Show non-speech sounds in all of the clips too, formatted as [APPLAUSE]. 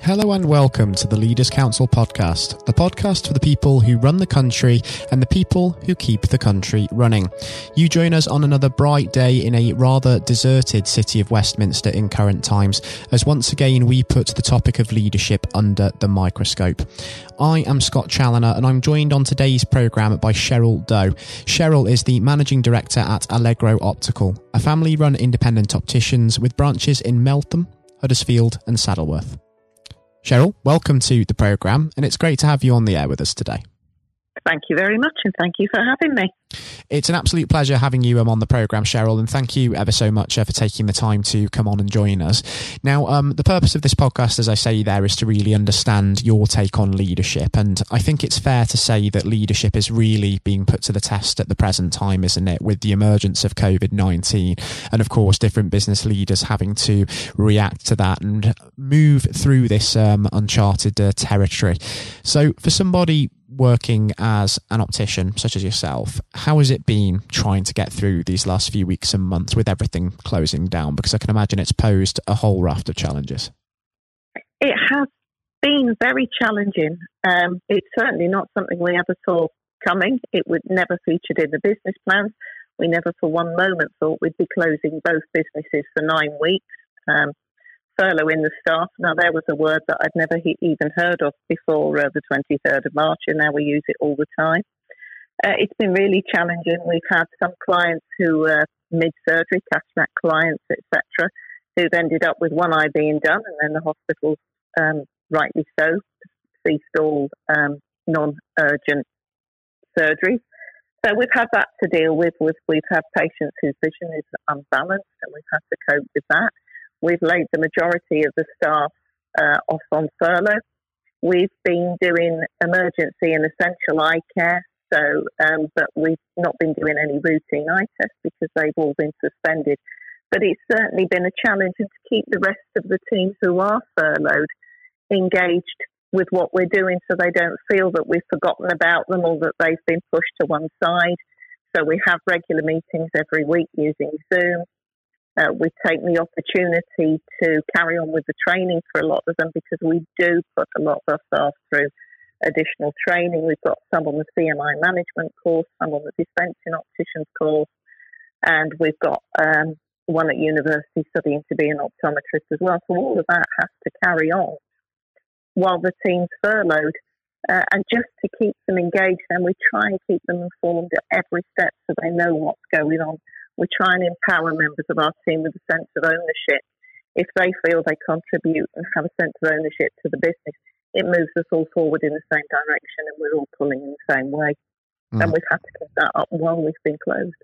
Hello and welcome to the Leaders Council podcast, the podcast for the people who run the country and the people who keep the country running. You join us on another bright day in a rather deserted city of Westminster in current times, as once again we put the topic of leadership under the microscope. I am Scott Challoner and I'm joined on today's programme by Sheryl Doe. Sheryl is the Managing Director at Allegro Optical, a family run independent opticians with branches in Meltham, Huddersfield and Saddleworth. Sheryl, welcome to the programme, and it's great to have you on the air with us today. Thank you very much, and thank you for having me. It's an absolute pleasure having you um, on the programme, Sheryl, and thank you ever so much uh, for taking the time to come on and join us. Now, um, the purpose of this podcast, as I say there, is to really understand your take on leadership, and I think it's fair to say that leadership is really being put to the test at the present time, isn't it, with the emergence of COVID 19, and of course, different business leaders having to react to that and move through this um, uncharted uh, territory. So, for somebody working as an optician, such as yourself, how has it been trying to get through these last few weeks and months with everything closing down? Because I can imagine it's posed a whole raft of challenges. It has been very challenging. Um, it's certainly not something we ever saw coming. It would never featured in the business plans. We never for one moment thought we'd be closing both businesses for nine weeks. Um, furloughing the staff. Now, there was a word that I'd never he- even heard of before uh, the 23rd of March, and now we use it all the time. Uh, it's been really challenging. We've had some clients who are mid surgery, cataract clients, etc., who've ended up with one eye being done, and then the hospitals, um, rightly so, ceased all um, non urgent surgery. So we've had that to deal with. with. We've had patients whose vision is unbalanced, and we've had to cope with that. We've laid the majority of the staff uh, off on furlough. We've been doing emergency and essential eye care, so um, but we've not been doing any routine eye tests because they've all been suspended. But it's certainly been a challenge and to keep the rest of the teams who are furloughed engaged with what we're doing so they don't feel that we've forgotten about them or that they've been pushed to one side. So we have regular meetings every week using Zoom. Uh, we take the opportunity to carry on with the training for a lot of them because we do put a lot of staff through additional training. We've got some on the CMI management course, some on the dispensing opticians course, and we've got um, one at university studying to be an optometrist as well. So all of that has to carry on while the team's furloughed. Uh, and just to keep them engaged, and we try and keep them informed at every step so they know what's going on we try and empower members of our team with a sense of ownership. If they feel they contribute and have a sense of ownership to the business, it moves us all forward in the same direction and we're all pulling in the same way. Mm. And we've had to keep that up while we've been closed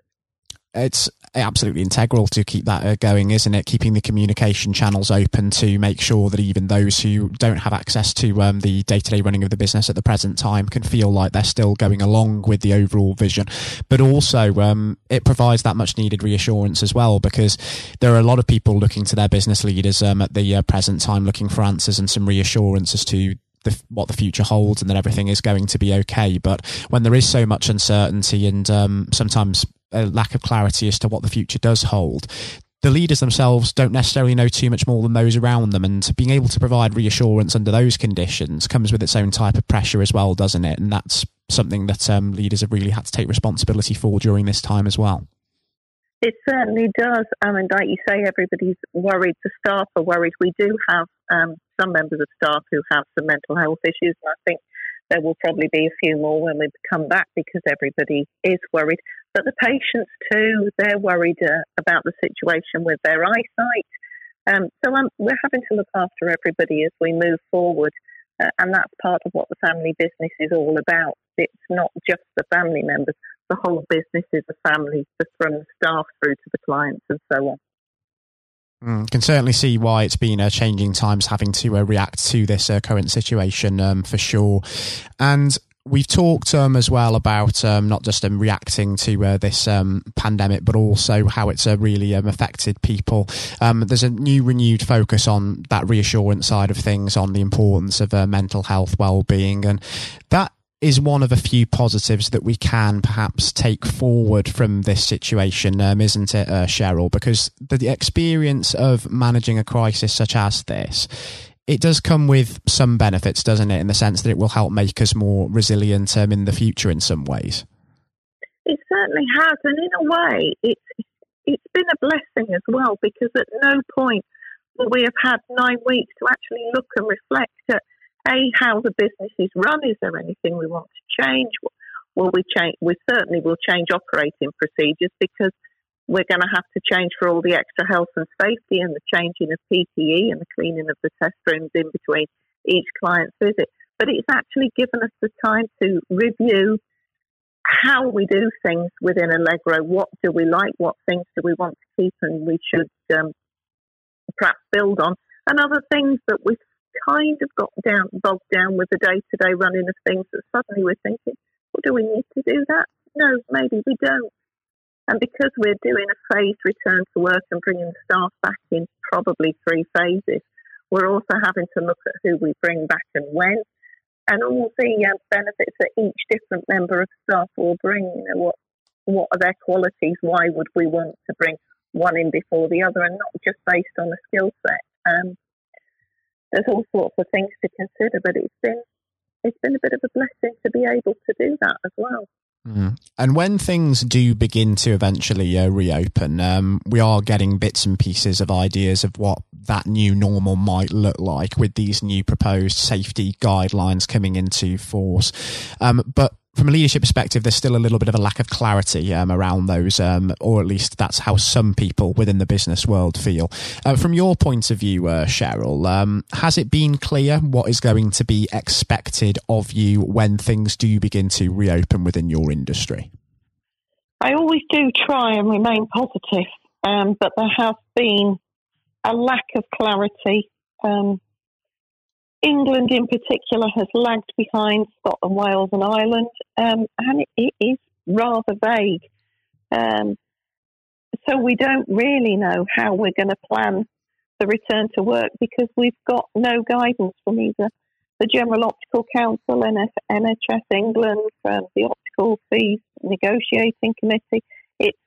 it's absolutely integral to keep that uh, going, isn't it? Keeping the communication channels open to make sure that even those who don't have access to um, the day to day running of the business at the present time can feel like they're still going along with the overall vision. But also, um, it provides that much needed reassurance as well, because there are a lot of people looking to their business leaders um, at the uh, present time looking for answers and some reassurance as to the, what the future holds and that everything is going to be okay. But when there is so much uncertainty and um, sometimes a lack of clarity as to what the future does hold, the leaders themselves don't necessarily know too much more than those around them. And being able to provide reassurance under those conditions comes with its own type of pressure as well, doesn't it? And that's something that um, leaders have really had to take responsibility for during this time as well. It certainly does. I mean, like you say, everybody's worried. The staff are worried. We do have um, some members of staff who have some mental health issues, and I think there will probably be a few more when we come back because everybody is worried. But the patients too, they're worried uh, about the situation with their eyesight. Um, so um, we're having to look after everybody as we move forward. Uh, and that's part of what the family business is all about. It's not just the family members, the whole business is a family from the staff through to the clients and so on. Mm, can certainly see why it's been uh, changing times having to uh, react to this uh, current situation um, for sure. And we've talked um, as well about um, not just um, reacting to uh, this um, pandemic, but also how it's uh, really um, affected people. Um, there's a new renewed focus on that reassurance side of things, on the importance of uh, mental health well-being, and that is one of a few positives that we can perhaps take forward from this situation, um, isn't it, uh, Sheryl? Because the, the experience of managing a crisis such as this it does come with some benefits, doesn't it, in the sense that it will help make us more resilient um, in the future in some ways. It certainly has, and in a way, it's it's been a blessing as well because at no point will we have had nine weeks to actually look and reflect at a how the business is run. Is there anything we want to change? Will we change? We certainly will change operating procedures because we're going to have to change for all the extra health and safety and the changing of PPE and the cleaning of the test rooms in between each client's visit. But it's actually given us the time to review how we do things within Allegro. What do we like? What things do we want to keep and we should um, perhaps build on? And other things that we've kind of got down, bogged down with the day to day running of things that suddenly we're thinking, well, do we need to do that? No, maybe we don't. And because we're doing a phased return to work and bringing staff back in probably three phases, we're also having to look at who we bring back and when, and all the uh, benefits that each different member of staff will bring. You know, what what are their qualities? Why would we want to bring one in before the other, and not just based on a skill set? Um, there's all sorts of things to consider, but it's been it's been a bit of a blessing to be able to do that as well. Mm. And when things do begin to eventually uh, reopen, um, we are getting bits and pieces of ideas of what that new normal might look like with these new proposed safety guidelines coming into force. Um, but from a leadership perspective, there's still a little bit of a lack of clarity um, around those, um, or at least that's how some people within the business world feel. Uh, from your point of view, uh, Sheryl, um, has it been clear what is going to be expected of you when things do begin to reopen within your industry? I always do try and remain positive, um, but there has been a lack of clarity um, England in particular has lagged behind Scotland, Wales, and Ireland, um, and it, it is rather vague. Um, so we don't really know how we're going to plan the return to work because we've got no guidance from either the General Optical Council, NHS England, from the Optical Fees Negotiating Committee. It's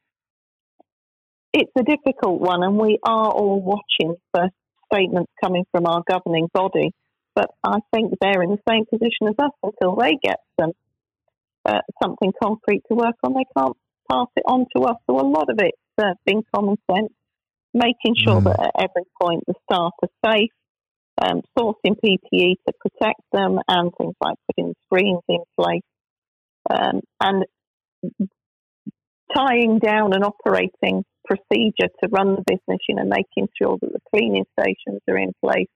it's a difficult one, and we are all watching for statements coming from our governing body but I think they're in the same position as us until they get some uh, something concrete to work on. They can't pass it on to us. So a lot of it's uh, being common sense, making sure mm. that at every point the staff are safe, um, sourcing PPE to protect them, and things like putting screens in place, um, and tying down an operating procedure to run the business. You know, making sure that the cleaning stations are in place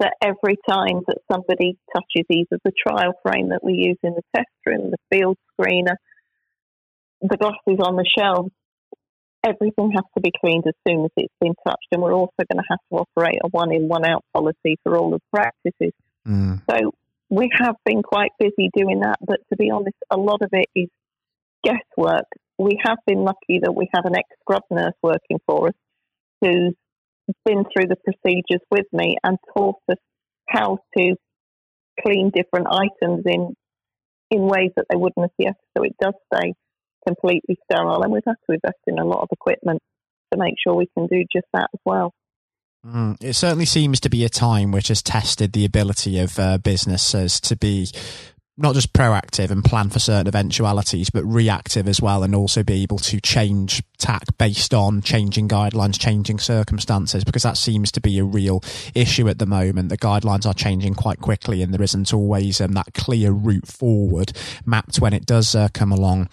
that every time that somebody touches either the trial frame that we use in the test room, the field screener, the glasses on the shelves, everything has to be cleaned as soon as it's been touched. And we're also going to have to operate a one in, one out policy for all the practices. Mm. So we have been quite busy doing that. But to be honest, a lot of it is guesswork. We have been lucky that we have an ex scrub nurse working for us who's been through the procedures with me and taught us how to clean different items in in ways that they wouldn't have yet. So it does stay completely sterile, and we've had to invest in a lot of equipment to make sure we can do just that as well. Mm, it certainly seems to be a time which has tested the ability of uh, businesses to be not just proactive and plan for certain eventualities, but reactive as well, and also be able to change tack based on changing guidelines, changing circumstances, because that seems to be a real issue at the moment. The guidelines are changing quite quickly, and there isn't always um, that clear route forward mapped when it does uh, come along.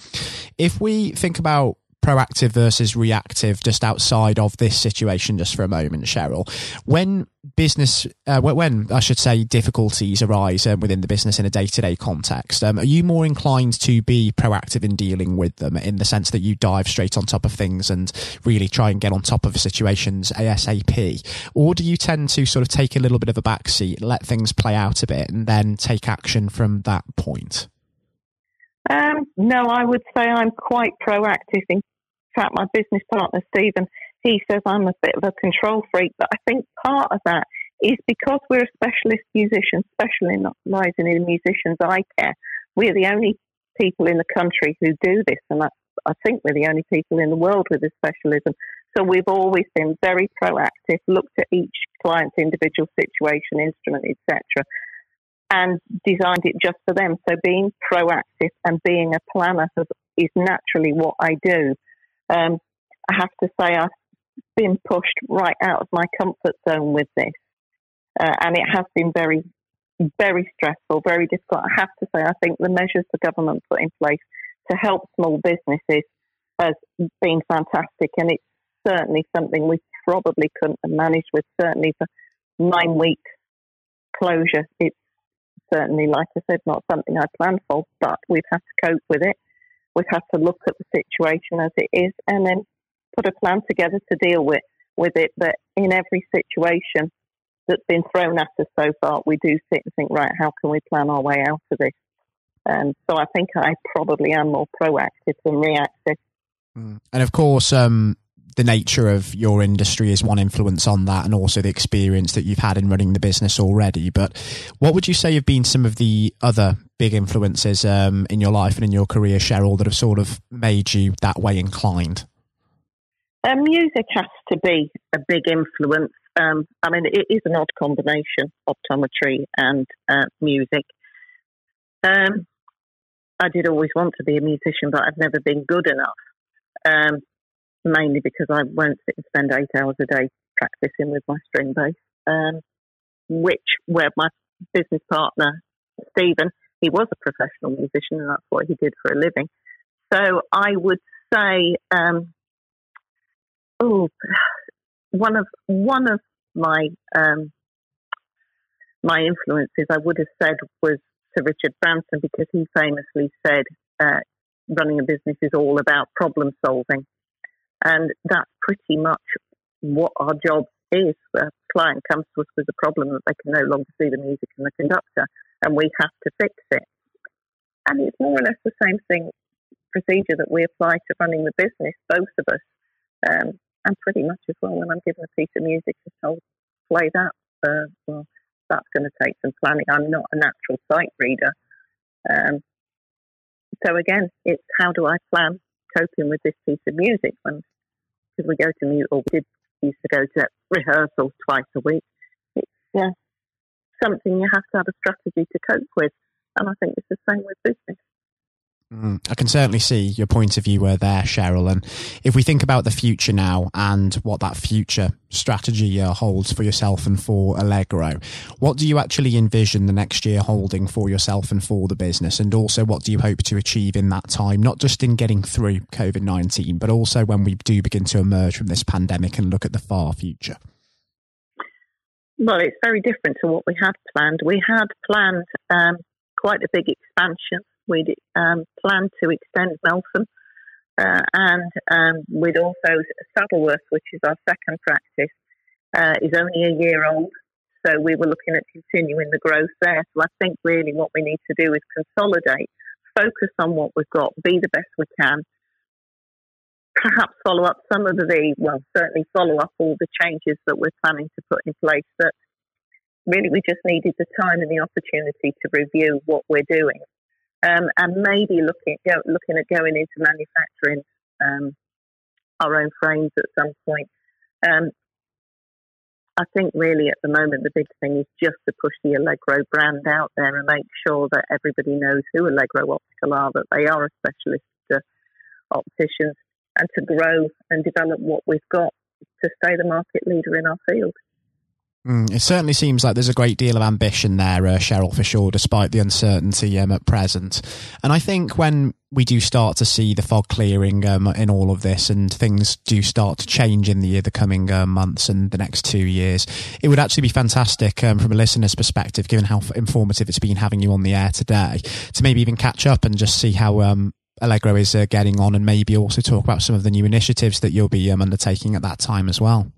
If we think about proactive versus reactive just outside of this situation just for a moment sheryl. When business uh, when i should say difficulties arise um, within the business in a day-to-day context um, are you more inclined to be proactive in dealing with them in the sense that you dive straight on top of things and really try and get on top of situations asap or do you tend to sort of take a little bit of a backseat let things play out a bit and then take action from that point? Um, no, I would say I'm quite proactive in fact, my business partner, Stephen, he says I'm a bit of a control freak, but I think part of that is because we're a specialist musician, specialising in musicians' eye care. We're the only people in the country who do this, and I, I think we're the only people in the world with this specialism. So we've always been very proactive, looked at each client's individual situation, instrument, etc., and designed it just for them. So being proactive and being a planner is naturally what I do. Um, I have to say I've been pushed right out of my comfort zone with this, uh, and it has been very, very stressful, very difficult. I have to say I think the measures the government put in place to help small businesses has been fantastic, and it's certainly something we probably couldn't have managed with. Certainly for nine week closure, it's certainly, like I said, not something I planned for, but we've had to cope with it. We've to look at the situation as it is, and then put a plan together to deal with with it. But in every situation that's been thrown at us so far, we do sit and think, right, how can we plan our way out of this? And so I think I probably am more proactive than reactive. Mm. And of course, um, the nature of your industry is one influence on that, and also the experience that you've had in running the business already. But what would you say have been some of the other big influences um, in your life and in your career, Sheryl, that have sort of made you that way inclined? Uh, music has to be a big influence. Um, I mean, it is an odd combination, optometry and uh, music. Um, I did always want to be a musician, but I've never been good enough. Um, mainly because I won't sit and spend eight hours a day practicing with my string bass. Um, which, where my business partner Stephen, he was a professional musician, and that's what he did for a living. So I would say, um, oh, one of one of my um, my influences, I would have said, was Sir Richard Branson because he famously said, uh, "Running a business is all about problem solving." And that's pretty much what our job is. A client comes to us with a problem that they can no longer see the music and the conductor, and we have to fix it. And it's more or less the same thing procedure that we apply to running the business, both of us. Um, and pretty much as well, when I'm given a piece of music to tell, play that, uh, well, that's going to take some planning. I'm not a natural sight reader. Um, so again, it's how do I plan coping with this piece of music when because we go to meet or we did used to go to rehearsals twice a week. It's yeah, something you have to have a strategy to cope with. And I think it's the same with business. I can certainly see your point of view there, Sheryl. And if we think about the future now and what that future strategy uh, holds for yourself and for Allegro, what do you actually envision the next year holding for yourself and for the business? And also, what do you hope to achieve in that time, not just in getting through COVID 19, but also when we do begin to emerge from this pandemic and look at the far future? Well, it's very different to what we had planned. We had planned um, quite a big expansion we'd um, planned to extend Meltham. Uh, and um, we'd also Saddleworth, which is our second practice, uh, is only a year old. So we were looking at continuing the growth there. So I think really what we need to do is consolidate, focus on what we've got, be the best we can, perhaps follow up some of the, well, certainly follow up all the changes that we're planning to put in place that really we just needed the time and the opportunity to review what we're doing um, and maybe looking go, looking at going into manufacturing um, our own frames at some point. Um, I think really at the moment the big thing is just to push the Allegro brand out there and make sure that everybody knows who Allegro Optical are, that they are a specialist uh, opticians, and to grow and develop what we've got to stay the market leader in our field. Mm, it certainly seems like there's a great deal of ambition there, uh, Sheryl, for sure, despite the uncertainty um, at present. And I think when we do start to see the fog clearing um, in all of this and things do start to change in the, the coming uh, months and the next two years, it would actually be fantastic um, from a listener's perspective, given how informative it's been having you on the air today, to maybe even catch up and just see how um, Allegro is uh, getting on and maybe also talk about some of the new initiatives that you'll be um, undertaking at that time as well.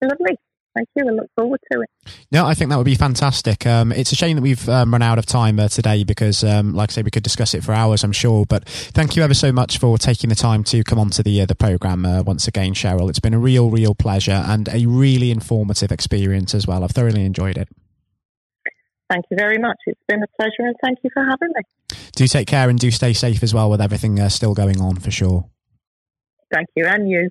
Lovely thank you and look forward to it. No, I think that would be fantastic. Um, it's a shame that we've um, run out of time uh, today because, um, like I say, we could discuss it for hours, I'm sure. But thank you ever so much for taking the time to come onto the uh, the program uh, once again, Sheryl. It's been a real, real pleasure and a really informative experience as well. I've thoroughly enjoyed it. Thank you very much. It's been a pleasure and thank you for having me. Do take care and do stay safe as well with everything uh, still going on for sure. Thank you, and you.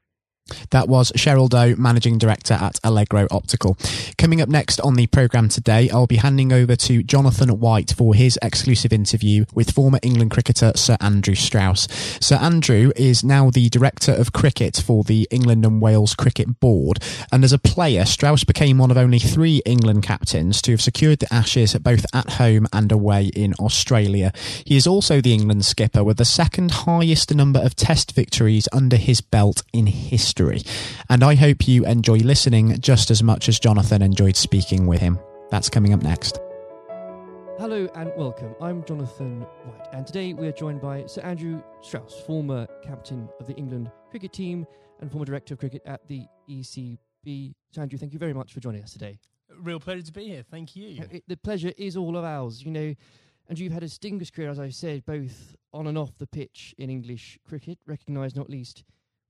That was Sheryl Doe, Managing Director at Allegro Optical. Coming up next on the programme today, I'll be handing over to Jonathan White for his exclusive interview with former England cricketer Sir Andrew Strauss. Sir Andrew is now the Director of Cricket for the England and Wales Cricket Board, and as a player, Strauss became one of only three England captains to have secured the Ashes both at home and away in Australia. He is also the England skipper with the second highest number of Test victories under his belt in history history. And I hope you enjoy listening just as much as Jonathan enjoyed speaking with him. That's coming up next. Hello and welcome. I'm Jonathan White, and today we are joined by Sir Andrew Strauss, former captain of the England cricket team and former director of cricket at the ECB. Sir Andrew, thank you very much for joining us today. Real pleasure to be here. Thank you. Uh, it, the pleasure is all of ours. You know, and you've had a distinguished career, as I said, both on and off the pitch in English cricket, recognised not least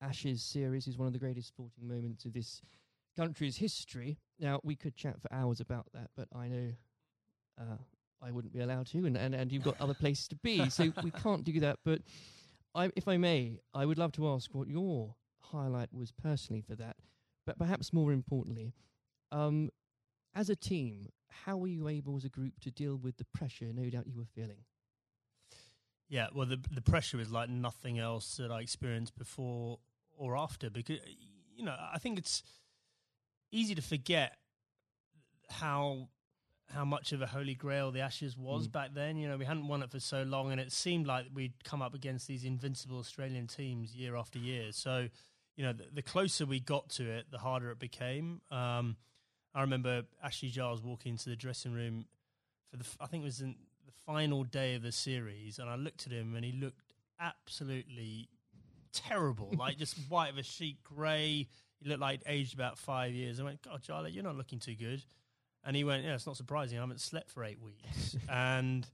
Ashes series is one of the greatest sporting moments of this country's history. Now, we could chat for hours about that, but I know uh, I wouldn't be allowed to, and, and, and you've got other places to be, so [LAUGHS] we can't do that. But I, if I may, I would love to ask what your highlight was personally for that, but perhaps more importantly, um, as a team, how were you able as a group to deal with the pressure no doubt you were feeling? Yeah, well, the the pressure is like nothing else that I experienced before or after because you know I think it's easy to forget how how much of a holy grail the Ashes was Mm. back then. You know, we hadn't won it for so long, and it seemed like we'd come up against these invincible Australian teams year after year. So, you know, the, the closer we got to it, the harder it became. Um, I remember Ashley Giles walking into the dressing room for the I think it was in final day of the series, and I looked at him, and he looked absolutely terrible, [LAUGHS] like just white of a sheet, grey. He looked like aged about five years. I went, God, Charlie, you're not looking too good. And he went, Yeah, it's not surprising. I haven't slept for eight weeks. [LAUGHS] and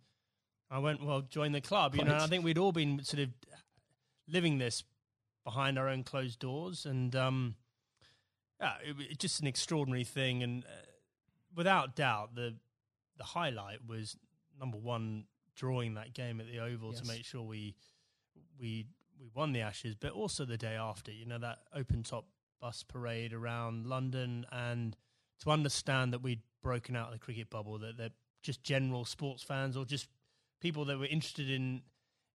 I went, Well, join the club. You know. I think we'd all been sort of living this behind our own closed doors. And um, yeah, it, was just an extraordinary thing. And uh, without doubt, the the highlight was number one, drawing that game at the Oval Yes. to make sure we we we won the Ashes, but also the day after. You know that open top bus parade around London, and to understand that we'd broken out of the cricket bubble, that that just general sports fans or just people that were interested in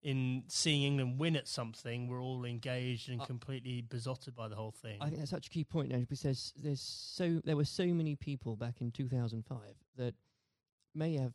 in seeing England win at something were all engaged and Uh, completely besotted by the whole thing. I think that's such a key point now because there's, there's so there were so many people back in 2005 that may have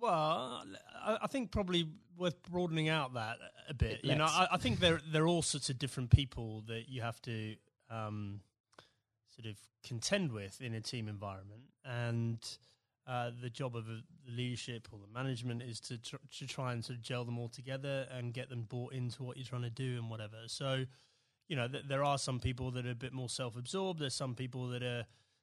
Well, I think probably worth broadening out that a bit. You know, I, I, think there there are all sorts of different people that you have to um, sort of contend with in a team environment, and uh, the job of the leadership or the management is to tr- to try and sort of gel them all together and get them bought into what you're trying to do and whatever. So, you know, th- there are some people that are a bit more self absorbed. There's some people that are